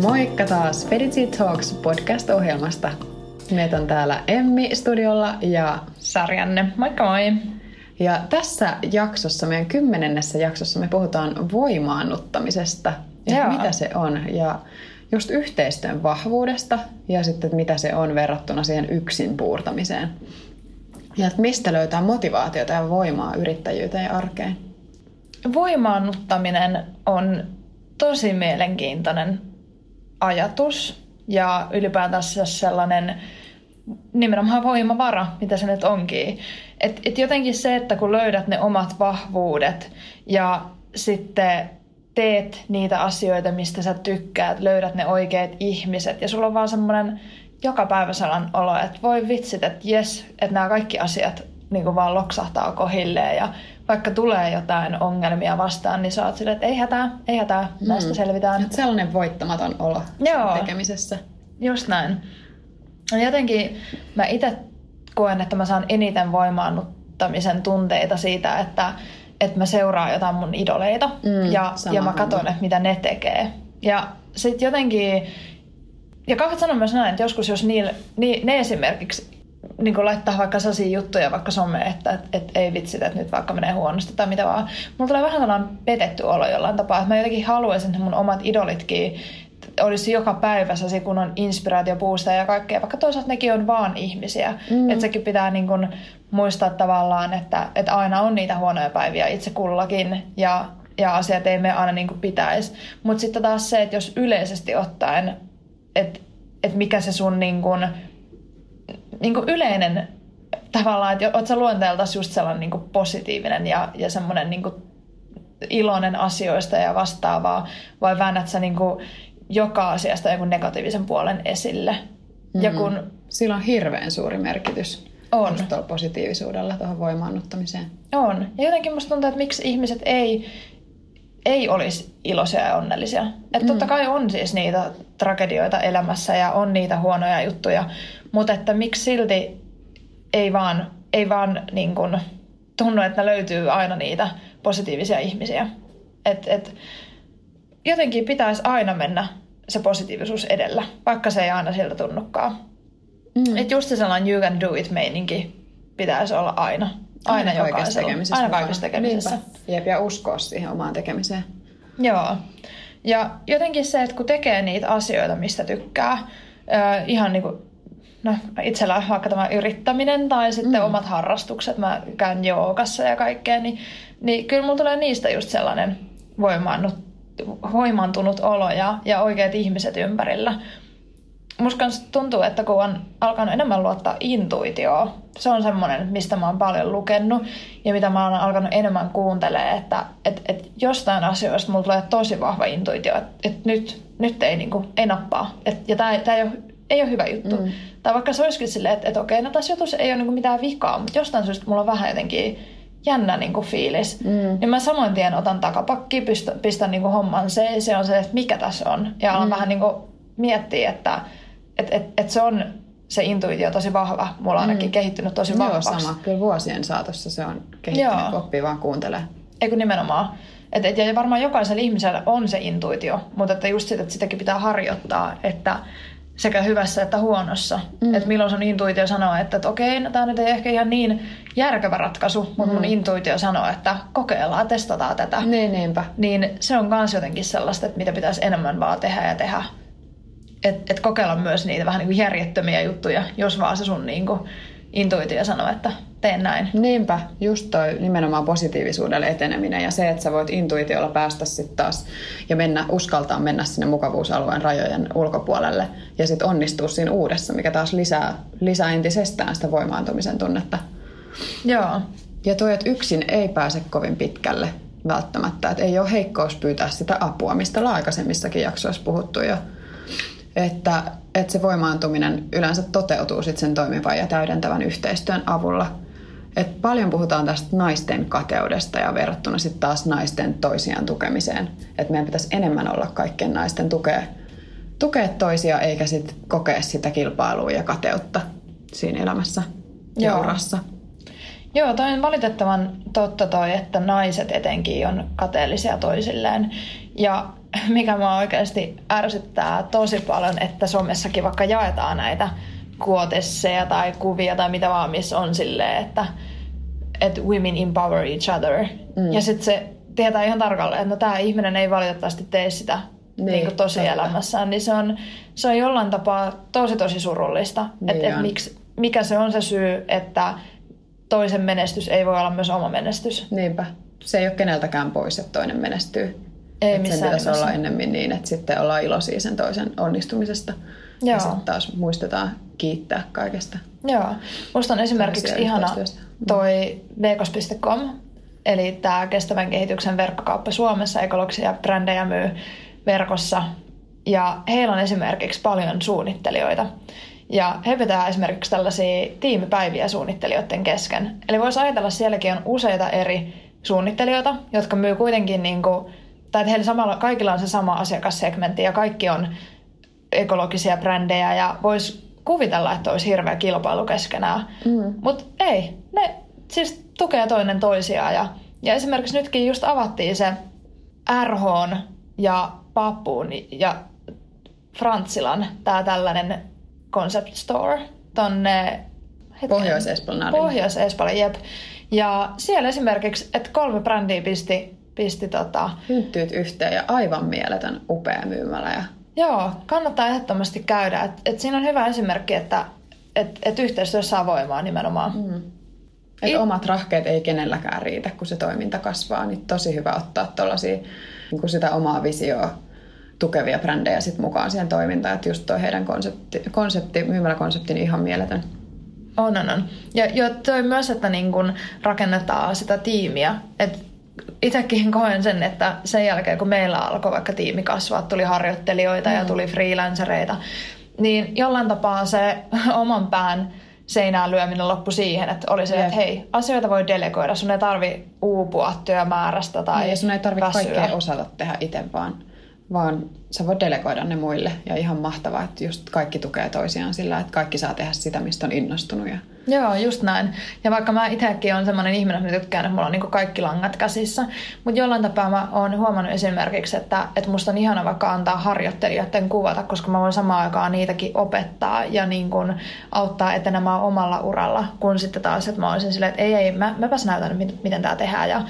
Moikka taas Speditsy Talks podcast-ohjelmasta. Meitä on täällä Emmi studiolla ja Sarjanne. Moikka moi! Ja tässä jaksossa, meidän kymmenennessä jaksossa, me puhutaan voimaannuttamisesta ja mitä se on. Ja just yhteistyön vahvuudesta ja sitten, mitä se on verrattuna siihen yksin puurtamiseen. Ja että mistä löytää motivaatiota ja voimaa yrittäjyyteen ja arkeen. voimaannuttaminen on tosi mielenkiintoinen ajatus ja ylipäätänsä sellainen nimenomaan voimavara, mitä se nyt onkin. Et, et jotenkin se, että kun löydät ne omat vahvuudet ja sitten teet niitä asioita, mistä sä tykkäät, löydät ne oikeat ihmiset ja sulla on vaan semmoinen joka päivä sellainen olo, että voi vitsit, että jes, että nämä kaikki asiat niin kuin vaan loksahtaa kohilleen ja vaikka tulee jotain ongelmia vastaan, niin sä oot silleen, että ei hätää, ei hätää, näistä selvitään. Että sellainen voittamaton olo Joo. tekemisessä. Just näin. Ja jotenkin mä itse koen, että mä saan eniten voimaannuttamisen tunteita siitä, että, että mä seuraan jotain mun idoleita Mm, ja, ja mä katson, että mitä ne tekee. Ja sitten jotenkin, ja kauheat sanon myös näin, että joskus jos niil, ni, ne esimerkiksi niin kuin laittaa vaikka sellaisia juttuja vaikka someen, että et, et ei vitsit, että nyt vaikka menee huonosti tai mitä vaan. Mulla tulee vähän sellainen petetty olo jollain tapaa, että mä jotenkin haluaisin, että mun omat idolitkin olisi joka päivä sellaisia kunnon inspiraatiopuusta ja kaikkea, vaikka toisaalta nekin on vaan ihmisiä. Mm. Että sekin pitää niin kuin muistaa tavallaan, että, että aina on niitä huonoja päiviä itse kullakin ja, ja asiat ei mene aina niin kuin pitäisi. Mutta sitten taas se, että jos yleisesti ottaen, että, että mikä se sun niin kuin, niin kuin yleinen tavallaan, että oot sä luonteeltasi just sellainen niin kuin positiivinen ja, ja semmoinen niin kuin iloinen asioista ja vastaavaa, vai väännät sä niin kuin joka asiasta jonkun negatiivisen puolen esille. Mm-hmm. Ja kun Sillä on hirveän suuri merkitys On. tuolla positiivisuudella tuohon voimaannuttamiseen. on, ja jotenkin musta tuntuu, että miksi ihmiset ei, ei olisi iloisia ja onnellisia. Että totta kai on siis niitä tragedioita elämässä ja on niitä huonoja juttuja, mutta että miksi silti ei vaan, ei vaan niin kuin tunnu, että löytyy aina niitä positiivisia ihmisiä. Et, et, jotenkin pitäisi aina mennä se positiivisuus edellä, vaikka se ei aina siltä tunnukaan. Mm. Et just se sellainen you can do it meininki pitäisi olla aina. Aina, kaikessa jokaisella. tekemisessä. Aina kaikessa tekemisessä. Niinpä. Jep, ja uskoa siihen omaan tekemiseen. Joo. Ja jotenkin se, että kun tekee niitä asioita, mistä tykkää, ö, ihan niin kuin, no itsellä on vaikka tämä yrittäminen tai sitten mm. omat harrastukset, mä käyn joogassa ja kaikkea, niin, niin kyllä mulla tulee niistä just sellainen voimaannut, voimaantunut olo ja, ja oikeat ihmiset ympärillä. Musta tuntuu, että kun on alkanut enemmän luottaa intuitioon, se on semmoinen, mistä mä oon paljon lukenut ja mitä mä oon alkanut enemmän kuuntelemaan, että et, et jostain asioista mulla tulee tosi vahva intuitio, että et nyt, nyt ei, niinku, ei nappaa. Et, ja tämä ei ole, ei ole hyvä juttu. Mm. Tai vaikka se olisikin silleen, että et okei, no tässä jutussa ei ole niinku mitään vikaa, mutta jostain syystä mulla on vähän jotenkin jännä niinku fiilis. Mm. Niin mä samoin tien otan takapakki, pistän, pistän niinku homman se, se on se, että mikä tässä on. Ja alan mm. vähän niinku miettiä, että et, et, et se on se intuitio tosi vahva. Mulla on ainakin mm. kehittynyt tosi Joo, vahvaksi. sama. Kyllä vuosien saatossa se on kehittynyt, Joo. oppii vaan kuuntelee. Eikö nimenomaan? Et, et, ja varmaan jokaisella ihmisellä on se intuitio, mutta että just sitä, että sitäkin pitää harjoittaa, että sekä hyvässä että huonossa. Mm. Että milloin sun intuitio sanoo, että, että okei, no tämä nyt ei ehkä ihan niin järkevä ratkaisu, mutta mm. mun intuitio sanoo, että kokeillaan, testataan tätä. Niin, niinpä. Niin se on myös jotenkin sellaista, että mitä pitäisi enemmän vaan tehdä ja tehdä. Että et kokeilla myös niitä vähän niin kuin järjettömiä juttuja, jos vaan se sun niin kuin intuitio sanoo, että teen näin. Niinpä, just toi nimenomaan positiivisuudelle eteneminen ja se, että sä voit intuitiolla päästä sitten taas ja mennä, uskaltaa mennä sinne mukavuusalueen rajojen ulkopuolelle ja sitten onnistua siinä uudessa, mikä taas lisää, lisää entisestään sitä voimaantumisen tunnetta. Joo. Ja toi, että yksin ei pääse kovin pitkälle välttämättä, että ei ole heikkous pyytää sitä apua, mistä ollaan aikaisemmissakin jaksoissa puhuttu jo että, että se voimaantuminen yleensä toteutuu sit sen toimivan ja täydentävän yhteistyön avulla. Et paljon puhutaan tästä naisten kateudesta ja verrattuna sitten taas naisten toisiaan tukemiseen. Että meidän pitäisi enemmän olla kaikkien naisten tukea, tukea toisia eikä sitten kokea sitä kilpailua ja kateutta siinä elämässä ja Joo. urassa. Joo, toi on valitettavan totta toi, että naiset etenkin on kateellisia toisilleen. Ja mikä mua oikeasti ärsyttää tosi paljon, että somessakin vaikka jaetaan näitä kuotesseja tai kuvia tai mitä vaan, missä on silleen, että, että women empower each other. Mm. Ja sitten se tietää ihan tarkalleen, että no tämä ihminen ei valitettavasti tee sitä niin, niin kuin tosielämässään, niin se on, se on jollain tapaa tosi tosi surullista. Niin että et miksi, mikä se on se syy, että toisen menestys ei voi olla myös oma menestys. Niinpä. Se ei ole keneltäkään pois, että toinen menestyy. Ei Et sen pitäisi olla ennemmin niin, että sitten ollaan iloisia sen toisen onnistumisesta. Ja Joo. sitten taas muistetaan kiittää kaikesta. Joo. Musta on esimerkiksi ihana. Mm. toi vekos.com, eli tämä kestävän kehityksen verkkokauppa Suomessa, ekologisia brändejä myy verkossa. Ja heillä on esimerkiksi paljon suunnittelijoita. Ja he pitää esimerkiksi tällaisia tiimipäiviä suunnittelijoiden kesken. Eli voisi ajatella, sielläkin on useita eri suunnittelijoita, jotka myy kuitenkin, niin kuin, tai että heillä samalla, kaikilla on se sama asiakassegmentti ja kaikki on ekologisia brändejä ja voisi kuvitella, että olisi hirveä kilpailu keskenään. Mm. Mutta ei, ne siis tukee toinen toisiaan. Ja, ja esimerkiksi nytkin just avattiin se RH ja Papuun ja Frantsilan tämä tällainen concept store tonne hetkinen, Pohjois-Esplanadille. Pohjois-Espanjalle, jep. Ja siellä esimerkiksi, että kolme brändiä pisti, pisti tota, Hynttyyt yhteen ja aivan mieletön upea myymälä. Ja Joo, kannattaa ehdottomasti käydä. Et, et siinä on hyvä esimerkki, että et, et yhteistyössä saa voimaa nimenomaan. Mm. Et It- omat rahkeet ei kenelläkään riitä, kun se toiminta kasvaa. Niin tosi hyvä ottaa tuollaisia niin sitä omaa visioa tukevia brändejä sit mukaan siihen toimintaan. Että just toi heidän konsepti, konsepti myymäläkonsepti, niin ihan mieletön. On, on, on. Ja, ja toi myös, että niin kun rakennetaan sitä tiimiä. Et itsekin koen sen, että sen jälkeen kun meillä alkoi vaikka tiimi kasvaa, tuli harjoittelijoita mm. ja tuli freelancereita, niin jollain tapaa se oman pään seinään lyöminen loppui siihen, että oli se, Jep. että hei, asioita voi delegoida, sun ei tarvi uupua työmäärästä tai Niin, ja sun ei tarvitse väsyä. kaikkea osata tehdä itse, vaan, vaan sä voit delegoida ne muille. Ja ihan mahtavaa, että just kaikki tukee toisiaan sillä, että kaikki saa tehdä sitä, mistä on innostunut. Ja Joo, just näin. Ja vaikka mä itsekin olen semmoinen ihminen, että mä tykkään, että mulla on niin kaikki langat käsissä, mutta jollain tapaa mä oon huomannut esimerkiksi, että, että musta on ihana vaikka antaa harjoittelijoiden kuvata, koska mä voin samaan aikaan niitäkin opettaa ja niin kuin auttaa etenemään omalla uralla, kun sitten taas, että mä olisin silleen, että ei, ei, mä, mäpäs näytän, miten, miten tämä tehdään ja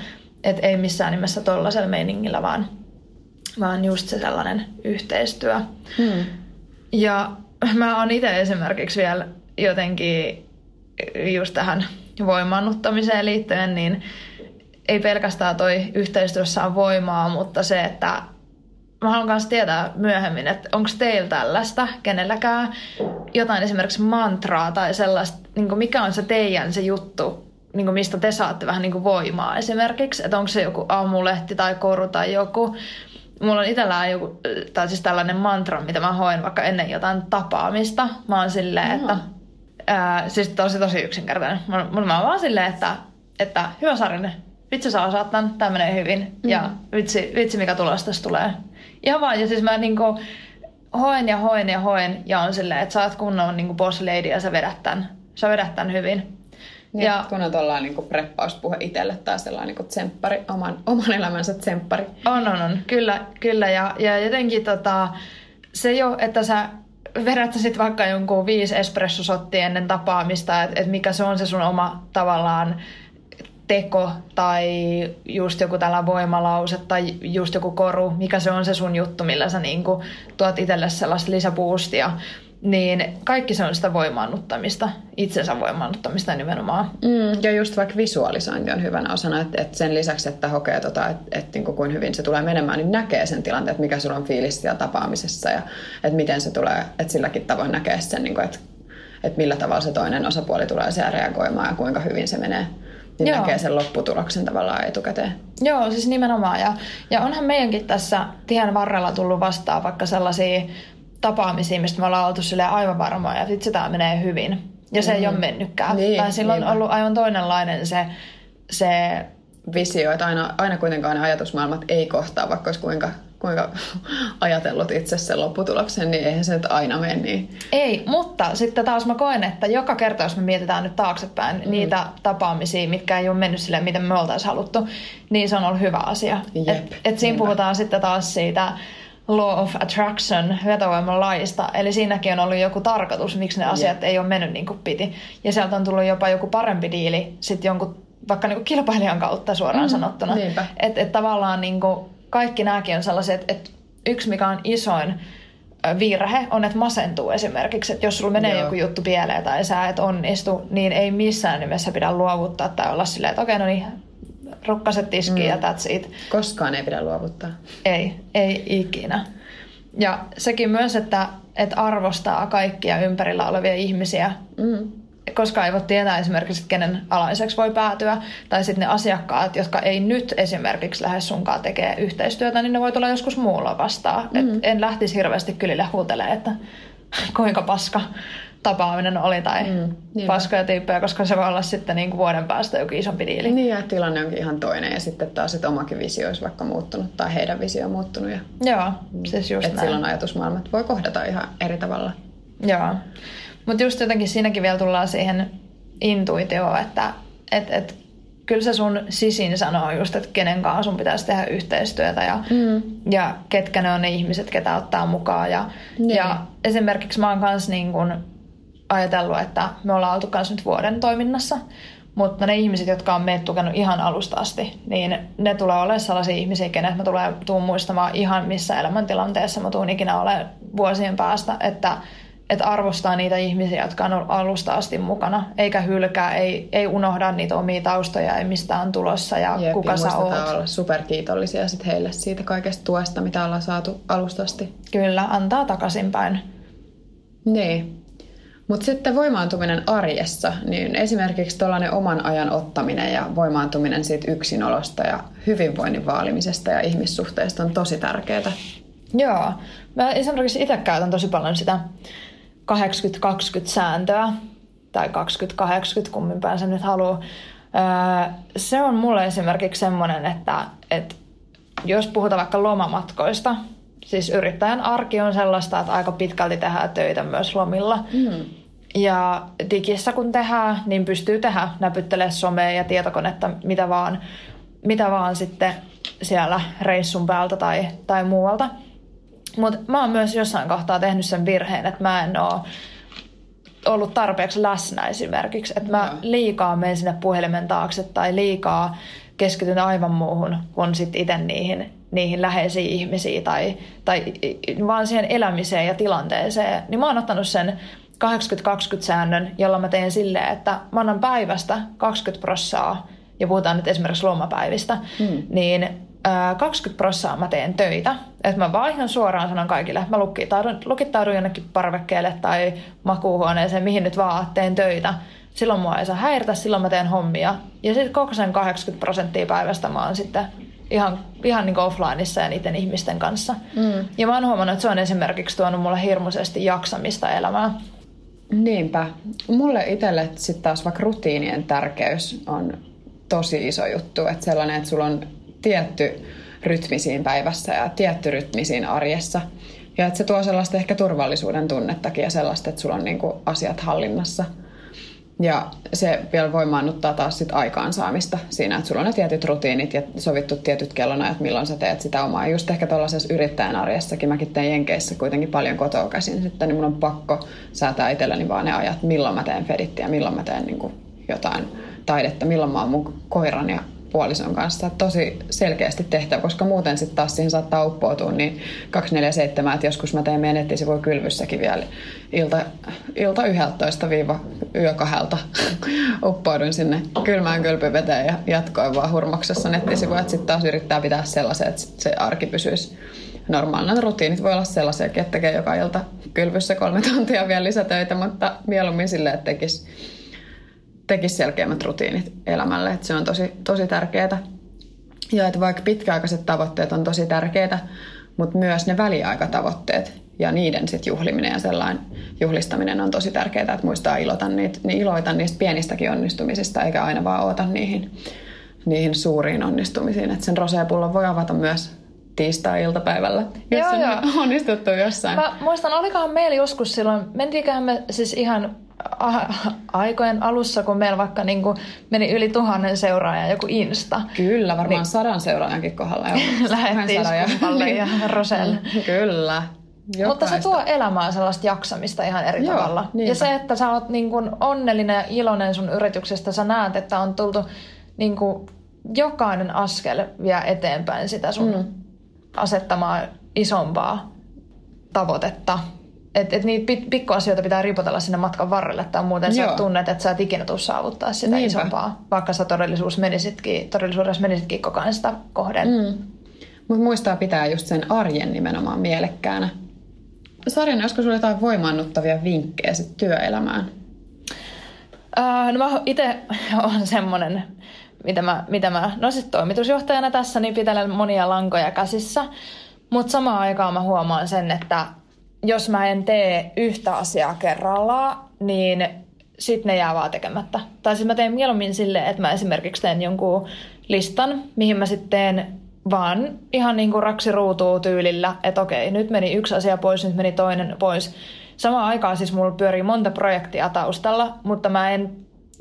että ei missään nimessä tollaisella meiningillä, vaan, vaan just se sellainen yhteistyö. hmm. Ja mä oon itse esimerkiksi vielä jotenkin just tähän voimaannuttamiseen liittyen, niin ei pelkästään toi yhteistyössä on voimaa, mutta se, että mä haluan myös tietää myöhemmin, että onko teillä tällaista kenelläkään jotain esimerkiksi mantraa tai sellaista, niin mikä on se teidän se juttu, niin mistä te saatte vähän niin voimaa esimerkiksi, että onko se joku aamulehti tai koru tai joku, Mulla on itsellään joku, tai siis tällainen mantra, mitä mä hoen vaikka ennen jotain tapaamista. Mä oon silleen, että, ää, siis tosi tosi yksinkertainen. Mä, mä, oon vaan silleen, että, että hyvä Sarinen, vitsi sä osaat tän, tää menee hyvin. Mm. Ja vitsi, vitsi mikä tulos tästä tulee. Ihan vaan, ja siis mä niinku hoen ja hoen ja hoen, ja on silleen, että sä oot kunnon niinku boss lady ja sä vedät tän, sä vedät tän hyvin. Niin, ja, kun on tuollainen niin preppauspuhe itselle tai sellainen niin tsemppari, oman, oman elämänsä tsemppari. On, on, on. Kyllä, kyllä. Ja, ja jotenkin tota, se jo, että sä vedät sä sit vaikka jonkun viisi espressosottia ennen tapaamista, että et mikä se on se sun oma tavallaan teko tai just joku tällä voimalause tai just joku koru, mikä se on se sun juttu, millä sä niin tuot itselle sellaista lisäboostia, niin kaikki se on sitä voimaannuttamista, itsensä voimaannuttamista nimenomaan. Mm, ja just vaikka visualisointi on hyvänä osana, että, että sen lisäksi, että hokee, tota, että, että niin kuin hyvin se tulee menemään, niin näkee sen tilanteen, että mikä sulla on fiilis siellä tapaamisessa ja että miten se tulee, että silläkin tavoin näkee sen, niin kuin, että, että millä tavalla se toinen osapuoli tulee siellä reagoimaan ja kuinka hyvin se menee niin Joo. näkee sen lopputuloksen tavallaan etukäteen. Joo, siis nimenomaan. Ja, ja onhan meidänkin tässä tien varrella tullut vastaan vaikka sellaisia tapaamisia, mistä me ollaan oltu aivan varmoja, että itse tämä menee hyvin. Ja se mm. ei ole mennytkään. Niin, tai silloin on ollut aivan toinenlainen se, se visio, että aina, aina kuitenkaan ne ajatusmaailmat ei kohtaa, vaikka olisi kuinka, kuinka ajatellut itse sen lopputuloksen, niin eihän se nyt aina mene niin. Ei, mutta sitten taas mä koen, että joka kerta, jos me mietitään nyt taaksepäin mm. niitä tapaamisia, mitkä ei ole mennyt silleen, miten me oltaisiin haluttu, niin se on ollut hyvä asia. Jep, et, et siinä puhutaan sitten taas siitä law of attraction, vetovoiman laista. Eli siinäkin on ollut joku tarkoitus, miksi ne asiat yeah. ei ole mennyt niin kuin piti. Ja sieltä on tullut jopa joku parempi diili sitten jonkun vaikka niin kuin kilpailijan kautta suoraan mm, sanottuna. Että et tavallaan niin kuin kaikki nämäkin on sellaiset, että et yksi mikä on isoin virhe on, että masentuu esimerkiksi. Että jos sulla menee Joo. joku juttu pieleen tai sä et onnistu, niin ei missään nimessä pidä luovuttaa tai olla silleen, että okei, okay, no niin, rukkaset tiskiin mm. ja that's it. Koskaan ei pidä luovuttaa. Ei, ei ikinä. Ja sekin myös, että, että arvostaa kaikkia ympärillä olevia ihmisiä. Mm. Koska ei voi tietää esimerkiksi, kenen alaiseksi voi päätyä. Tai sitten ne asiakkaat, jotka ei nyt esimerkiksi lähde sunkaan tekee yhteistyötä, niin ne voi tulla joskus muulla vastaan. Mm. Et en lähtisi hirveästi kylille huutelemaan, että kuinka paska tapaaminen oli tai mm, niin paskoja tyyppejä, koska se voi olla sitten niin kuin vuoden päästä joku isompi diili. Niin ja tilanne onkin ihan toinen ja sitten taas, että omakin visio olisi vaikka muuttunut tai heidän visio on muuttunut. Ja, Joo, siis just että näin. silloin ajatusmaailmat voi kohdata ihan eri tavalla. Joo, mutta just jotenkin siinäkin vielä tullaan siihen intuitioon, että et, et, kyllä se sun sisin sanoo just, että kenen kanssa sun pitäisi tehdä yhteistyötä ja, mm. ja ketkä ne on ne ihmiset, ketä ottaa mukaan. Ja, niin. ja esimerkiksi mä oon kanssa niin kun ajatellut, että me ollaan oltu kanssa nyt vuoden toiminnassa, mutta ne ihmiset, jotka on meitä tukenut ihan alusta asti, niin ne tulee olemaan sellaisia ihmisiä, kenet mä tulen, tuun muistamaan ihan missä elämäntilanteessa mä tuun ikinä ole vuosien päästä, että että arvostaa niitä ihmisiä, jotka on ollut alusta asti mukana, eikä hylkää, ei, ei unohda niitä omia taustoja, ei mistään tulossa ja Jep, kuka ja sä oot. olla superkiitollisia sit heille siitä kaikesta tuesta, mitä ollaan saatu alusta asti. Kyllä, antaa takaisinpäin. Niin. Mutta sitten voimaantuminen arjessa, niin esimerkiksi tuollainen oman ajan ottaminen ja voimaantuminen siitä yksinolosta ja hyvinvoinnin vaalimisesta ja ihmissuhteista on tosi tärkeää. Joo. Mä esimerkiksi itse käytän tosi paljon sitä 80-20 sääntöä, tai 20-80, kummin päin sen nyt haluaa. Se on mulle esimerkiksi semmoinen, että, että jos puhutaan vaikka lomamatkoista, siis yrittäjän arki on sellaista, että aika pitkälti tehdään töitä myös lomilla. Mm. Ja digissä kun tehdään, niin pystyy tehdä, näpyttelee somea ja tietokonetta, mitä vaan, mitä vaan sitten siellä reissun päältä tai, tai muualta. Mutta mä oon myös jossain kohtaa tehnyt sen virheen, että mä en oo ollut tarpeeksi läsnä esimerkiksi. Että mä liikaa menen sinne puhelimen taakse tai liikaa keskityn aivan muuhun kuin sitten itse niihin, niihin läheisiin ihmisiin tai, tai vaan siihen elämiseen ja tilanteeseen. Niin mä oon ottanut sen 80-20-säännön, jolla mä teen silleen, että mä annan päivästä 20 prossaa, ja puhutaan nyt esimerkiksi lomapäivistä, hmm. niin 20 prossaa mä teen töitä. Että mä vaan ihan suoraan sanon kaikille, mä lukittaudun, lukittaudun jonnekin parvekkeelle tai makuuhuoneeseen, mihin nyt vaan teen töitä. Silloin mua ei saa häiritä, silloin mä teen hommia. Ja sitten koko sen 80 prosenttia päivästä mä oon sitten ihan, ihan niin offlineissa ja niiden ihmisten kanssa. Mm. Ja mä oon huomannut, että se on esimerkiksi tuonut mulle hirmuisesti jaksamista elämään. Niinpä. Mulle itselle sitten taas vaikka rutiinien tärkeys on tosi iso juttu. Että sellainen, että sulla on tietty rytmisiin päivässä ja tietty rytmisiin arjessa. Ja että se tuo sellaista ehkä turvallisuuden tunnettakin ja sellaista, että sulla on niinku asiat hallinnassa. Ja se vielä voimaannuttaa taas sit aikaansaamista siinä, että sulla on ne tietyt rutiinit ja sovittu tietyt kellonajat, milloin sä teet sitä omaa. Just ehkä tuollaisessa yrittäjän arjessakin, mäkin teen Jenkeissä kuitenkin paljon kotoa käsin sitten, niin mun on pakko säätää itselleni vaan ne ajat, milloin mä teen fedittiä, milloin mä teen niin jotain taidetta, milloin mä oon mun koiran ja puolison kanssa. Tosi selkeästi tehtävä, koska muuten sitten taas siihen saattaa uppoutua niin 247, että joskus mä teen meidän nettisivuja kylvyssäkin vielä ilta, ilta 11 viiva yö kahdelta uppoudun sinne kylmään kylpyveteen ja jatkoin vaan hurmoksessa nettisivuja, että sitten taas yrittää pitää sellaisen, että se arki pysyisi normaalina. Rutiinit voi olla sellaisia, että tekee joka ilta kylvyssä kolme tuntia vielä lisätöitä, mutta mieluummin silleen, että tekisi tekisi selkeämmät rutiinit elämälle. Että se on tosi, tosi tärkeää. Ja että vaikka pitkäaikaiset tavoitteet on tosi tärkeitä, mutta myös ne väliaikatavoitteet ja niiden sit juhliminen ja sellainen juhlistaminen on tosi tärkeää, että muistaa ilota niitä, niin iloita niistä pienistäkin onnistumisista, eikä aina vaan oota niihin, niihin suuriin onnistumisiin. Että sen rosepullon voi avata myös tiistai-iltapäivällä, jos joo, on joo. onnistuttu jossain. Mä muistan, olikohan meillä joskus silloin, mentiinköhän me siis ihan aikojen alussa, kun meillä vaikka niin kuin meni yli tuhannen seuraajan joku Insta. Kyllä, varmaan niin, sadan seuraajankin kohdalla. Lähettiin Skumpalle ja Roselle. Kyllä. Jokaista. Mutta se tuo elämään sellaista jaksamista ihan eri Joo, tavalla. Niinpä. Ja se, että sä oot niin kuin onnellinen ja iloinen sun yrityksestä, sä näet, että on tultu niin kuin jokainen askel vie eteenpäin sitä sun mm. asettamaa isompaa tavoitetta että et niitä pikkuasioita pitää ripotella sinne matkan varrelle, että muuten Joo. sä tunnet, että sä et ikinä tuu saavuttaa sitä Niinpä. isompaa, vaikka sä todellisuus menisitkin, todellisuudessa menisitkin koko ajan sitä kohden. Mm. Mutta muistaa pitää just sen arjen nimenomaan mielekkäänä. Sarjan, olisiko sinulla jotain voimaannuttavia vinkkejä sit työelämään? Uh, no mä itse olen semmoinen, mitä mä, mitä mä, no sit toimitusjohtajana tässä, niin pitelen monia lankoja käsissä. Mutta samaan aikaan mä huomaan sen, että jos mä en tee yhtä asiaa kerrallaan, niin sitten ne jää vaan tekemättä. Tai siis mä teen mieluummin silleen, että mä esimerkiksi teen jonkun listan, mihin mä sitten teen vaan ihan niin kuin raksi ruutuu tyylillä, että okei, nyt meni yksi asia pois, nyt meni toinen pois. Samaan aikaan siis mulla pyörii monta projektia taustalla, mutta mä en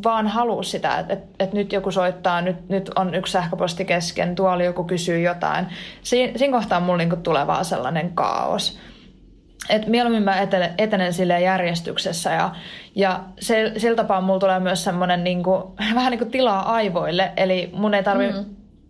vaan halua sitä, että, että, että nyt joku soittaa, nyt, nyt on yksi sähköposti kesken, tuolla joku kysyy jotain. Siin, siinä kohtaa mulla niin tulee vaan sellainen kaos et mieluummin mä etenen, etenen sille järjestyksessä ja, ja se, sillä tapaa mulla tulee myös semmoinen niinku, vähän niin kuin tilaa aivoille, eli mun ei tarvi mm.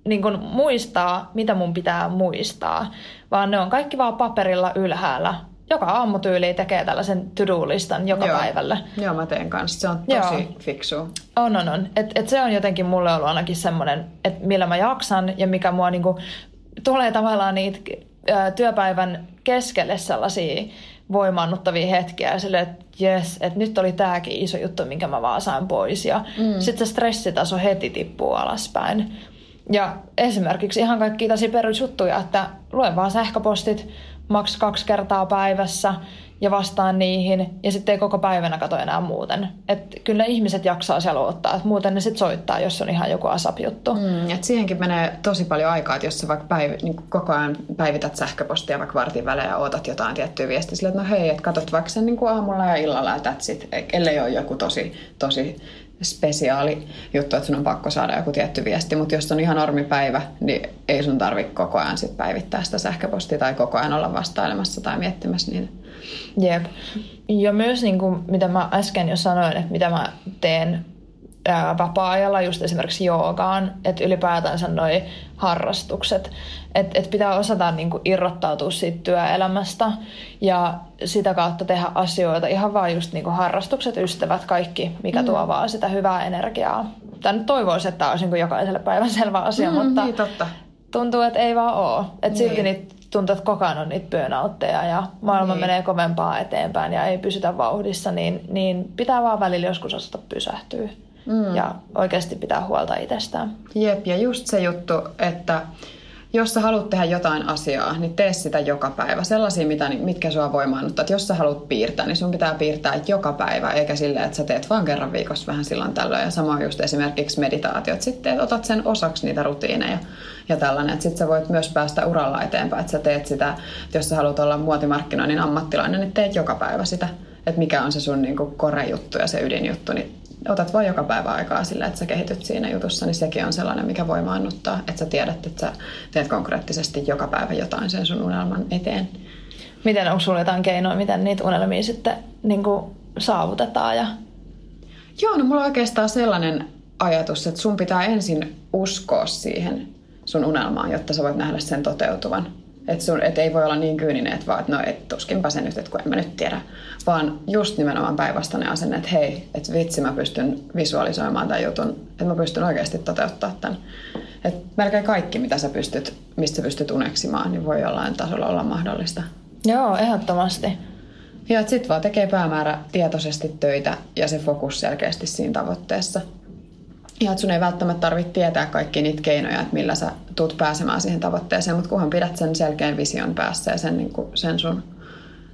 niin kuin, muistaa, mitä mun pitää muistaa, vaan ne on kaikki vaan paperilla ylhäällä. Joka aamu tyyli tekee tällaisen to-do-listan joka Joo. päivälle. Joo, mä teen kanssa. Se on tosi Joo. fiksu. On, on, on. Et, et se on jotenkin mulle ollut ainakin semmoinen, että millä mä jaksan ja mikä mua niinku, tulee tavallaan niitä työpäivän keskelle sellaisia voimaannuttavia hetkiä sille, että jes, että nyt oli tämäkin iso juttu, minkä mä vaan sain pois. Ja mm. sitten se stressitaso heti tippuu alaspäin. Ja esimerkiksi ihan kaikki tosi perusjuttuja, että luen vaan sähköpostit maks kaksi kertaa päivässä – ja vastaan niihin ja sitten ei koko päivänä kato enää muuten. Et kyllä ihmiset jaksaa siellä odottaa, että muuten ne sitten soittaa, jos on ihan joku asap-juttu. Mm, et siihenkin menee tosi paljon aikaa, että jos sä vaikka päiv- niin koko ajan päivität sähköpostia vaikka vartin välein ja ootat jotain tiettyä viestiä, sille, että no hei, että katot vaikka sen niin kuin aamulla ja illalla ja that's it, ellei ole joku tosi, tosi spesiaali juttu, että sun on pakko saada joku tietty viesti, mutta jos on ihan normipäivä, niin ei sun tarvitse koko ajan sit päivittää sitä sähköpostia tai koko ajan olla vastailemassa tai miettimässä niitä. Jep. Ja myös niin kuin, mitä mä äsken jo sanoin, että mitä mä teen ää, vapaa-ajalla just esimerkiksi joogaan, että ylipäätänsä noi harrastukset, että et pitää osata niinku irrottautua siitä työelämästä ja sitä kautta tehdä asioita, ihan vaan just niinku harrastukset, ystävät, kaikki, mikä mm. tuo vaan sitä hyvää energiaa. Tämä nyt toivoisi, että tämä olisi niinku jokaiselle päivän selvä asia, mm, mutta niin, totta. tuntuu, että ei vaan ole. Että niin. silti niitä tuntuu, että koko ajan on niitä burnoutteja ja maailma niin. menee kovempaa eteenpäin ja ei pysytä vauhdissa, niin, niin pitää vaan välillä joskus osata pysähtyä mm. ja oikeasti pitää huolta itsestään. Jep, ja just se juttu, että jos sä haluat tehdä jotain asiaa, niin tee sitä joka päivä. Sellaisia, mitä, mitkä sua voimaannuttaa. Että jos sä haluat piirtää, niin sun pitää piirtää joka päivä, eikä silleen, että sä teet vaan kerran viikossa vähän silloin tällöin. Ja sama just esimerkiksi meditaatiot. Sitten otat sen osaksi niitä rutiineja ja tällainen. Että sitten sä voit myös päästä uralla eteenpäin. Että sä teet sitä, että jos sä haluat olla muotimarkkinoinnin ammattilainen, niin teet joka päivä sitä. Että mikä on se sun niin core-juttu ja se ydinjuttu, niin otat vain joka päivä aikaa sillä, että sä kehityt siinä jutussa, niin sekin on sellainen, mikä voi maannuttaa, että sä tiedät, että sä teet konkreettisesti joka päivä jotain sen sun unelman eteen. Miten, onko sulla jotain keinoja, miten niitä unelmia sitten niin kuin saavutetaan? Ja... Joo, no mulla on oikeastaan sellainen ajatus, että sun pitää ensin uskoa siihen sun unelmaan, jotta sä voit nähdä sen toteutuvan. Että et ei voi olla niin kyyninen, että vaan, että no et tuskinpä se nyt, että kun en mä nyt tiedä. Vaan just nimenomaan päinvastainen asenne, että hei, että vitsi mä pystyn visualisoimaan tämän jutun, että mä pystyn oikeasti toteuttaa tämän. Että melkein kaikki, mitä sä pystyt, mistä sä pystyt uneksimaan, niin voi jollain tasolla olla mahdollista. Joo, ehdottomasti. Ja sitten vaan tekee päämäärä tietoisesti töitä ja se fokus selkeästi siinä tavoitteessa. Ja että sun ei välttämättä tarvitse tietää kaikki niitä keinoja, että millä sä tuut pääsemään siihen tavoitteeseen, mutta kunhan pidät sen selkeän vision päässä ja sen, niin kuin, sen sun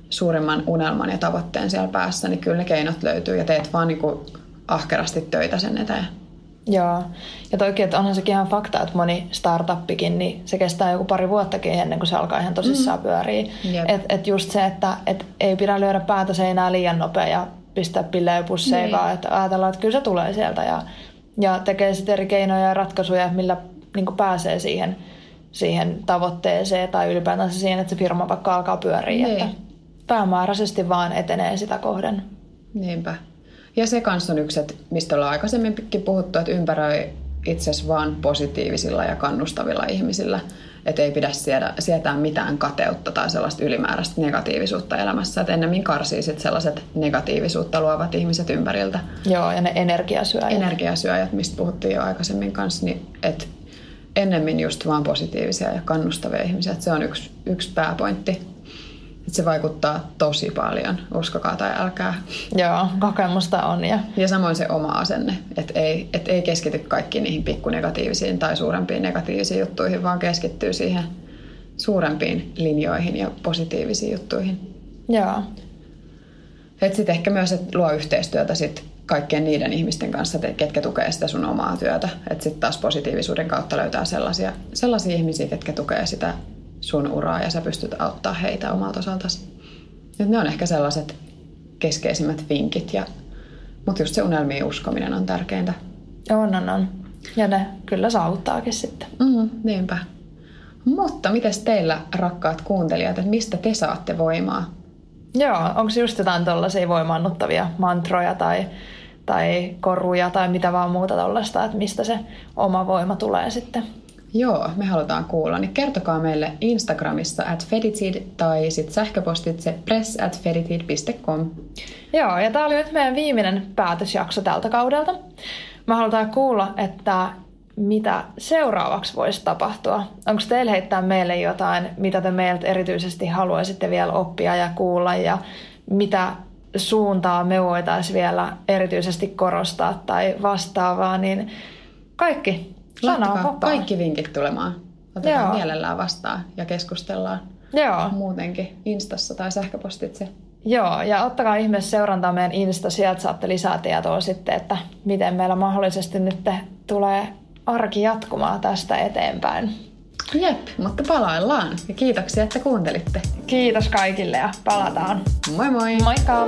suurimman unelman ja tavoitteen siellä päässä, niin kyllä ne keinot löytyy ja teet vaan niin kuin ahkerasti töitä sen eteen. Joo, ja toikin, että onhan sekin ihan fakta, että moni startuppikin, niin se kestää joku pari vuottakin ennen kuin se alkaa ihan tosissaan mm. pyöriä. Että et just se, että et ei pidä lyödä päätä seinään liian nopea ja pistää pillejä pusseihin, niin. vaan että ajatellaan, että kyllä se tulee sieltä ja, ja tekee sitten eri keinoja ja ratkaisuja, millä niin pääsee siihen, siihen tavoitteeseen tai ylipäätään siihen, että se firma vaikka alkaa pyöriä. Niin. Että päämääräisesti vaan etenee sitä kohden. Niinpä. Ja se kanssa on yksi, että mistä ollaan aikaisemminkin puhuttu, että ympäröi itsesi vaan positiivisilla ja kannustavilla ihmisillä. Että ei pidä siedä, sietää mitään kateutta tai sellaista ylimääräistä negatiivisuutta elämässä. Että ennemmin karsii sit sellaiset negatiivisuutta luovat ihmiset ympäriltä. Joo, ja ne energiasyöjät. Energiasyöjät, mistä puhuttiin jo aikaisemmin kanssa, niin että ennemmin just vaan positiivisia ja kannustavia ihmisiä. Että se on yksi, yksi pääpointti se vaikuttaa tosi paljon, uskokaa tai älkää. Joo, kokemusta on. Ja, ja samoin se oma asenne, että ei, et ei keskity kaikkiin niihin pikkunegatiivisiin tai suurempiin negatiivisiin juttuihin, vaan keskittyy siihen suurempiin linjoihin ja positiivisiin juttuihin. Joo. Sitten ehkä myös, että luo yhteistyötä sit kaikkien niiden ihmisten kanssa, ketkä tukee sitä sun omaa työtä. Että sitten taas positiivisuuden kautta löytää sellaisia, sellaisia ihmisiä, ketkä tukee sitä sun uraa ja sä pystyt auttaa heitä omalta osaltasi. Nyt ne on ehkä sellaiset keskeisimmät vinkit, ja, mutta just se unelmiin uskominen on tärkeintä. On, on, on. Ja ne kyllä saavuttaakin sitten. Mm, niinpä. Mutta miten teillä, rakkaat kuuntelijat, että mistä te saatte voimaa? Joo, onko just jotain tuollaisia voimannuttavia mantroja tai, tai koruja tai mitä vaan muuta tuollaista, että mistä se oma voima tulee sitten? Joo, me halutaan kuulla. Niin kertokaa meille Instagramissa at feditid tai sitten sähköpostitse press at. Joo, ja tämä oli nyt meidän viimeinen päätösjakso tältä kaudelta. Me halutaan kuulla, että mitä seuraavaksi voisi tapahtua. Onko teillä heittää meille jotain, mitä te meiltä erityisesti haluaisitte vielä oppia ja kuulla ja mitä suuntaa me voitaisiin vielä erityisesti korostaa tai vastaavaa, niin kaikki Laittakaa kaikki vinkit tulemaan. Otetaan Joo. mielellään vastaan ja keskustellaan Joo. muutenkin Instassa tai sähköpostitse. Joo, ja ottakaa ihmeessä seurantaa meidän Insta, sieltä saatte lisää tietoa sitten, että miten meillä mahdollisesti nyt tulee arki jatkumaan tästä eteenpäin. Jep, mutta palaillaan. Ja kiitoksia, että kuuntelitte. Kiitos kaikille ja palataan. Moi moi! Moikka!